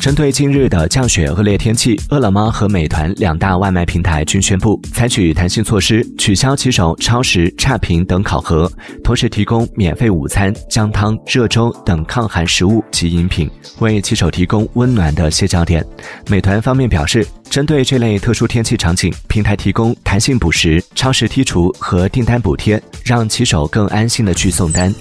针对近日的降雪恶劣天气，饿了么和美团两大外卖平台均宣布采取弹性措施，取消骑手超时、差评等考核，同时提供免费午餐、姜汤、热粥等抗寒食物及饮品，为骑手提供温暖的歇脚点。美团方面表示，针对这类特殊天气场景，平台提供弹性补时、超时剔除和订单补贴，让骑手更安心的去送单。